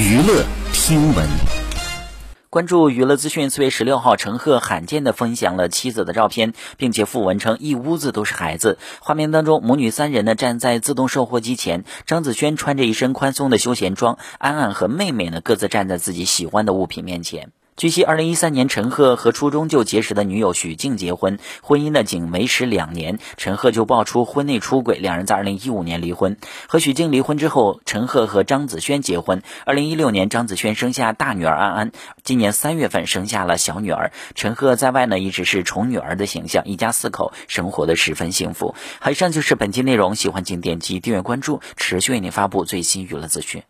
娱乐听闻，关注娱乐资讯。四月十六号，陈赫罕见的分享了妻子的照片，并且附文称一屋子都是孩子。画面当中，母女三人呢站在自动售货机前，张子萱穿着一身宽松的休闲装，安安和妹妹呢各自站在自己喜欢的物品面前。据悉，二零一三年陈赫和初中就结识的女友许静结婚，婚姻呢仅维持两年，陈赫就爆出婚内出轨，两人在二零一五年离婚。和许静离婚之后，陈赫和张子萱结婚，二零一六年张子萱生下大女儿安安，今年三月份生下了小女儿。陈赫在外呢一直是宠女儿的形象，一家四口生活的十分幸福。好，以上就是本期内容，喜欢请点击订阅关注，持续为您发布最新娱乐资讯。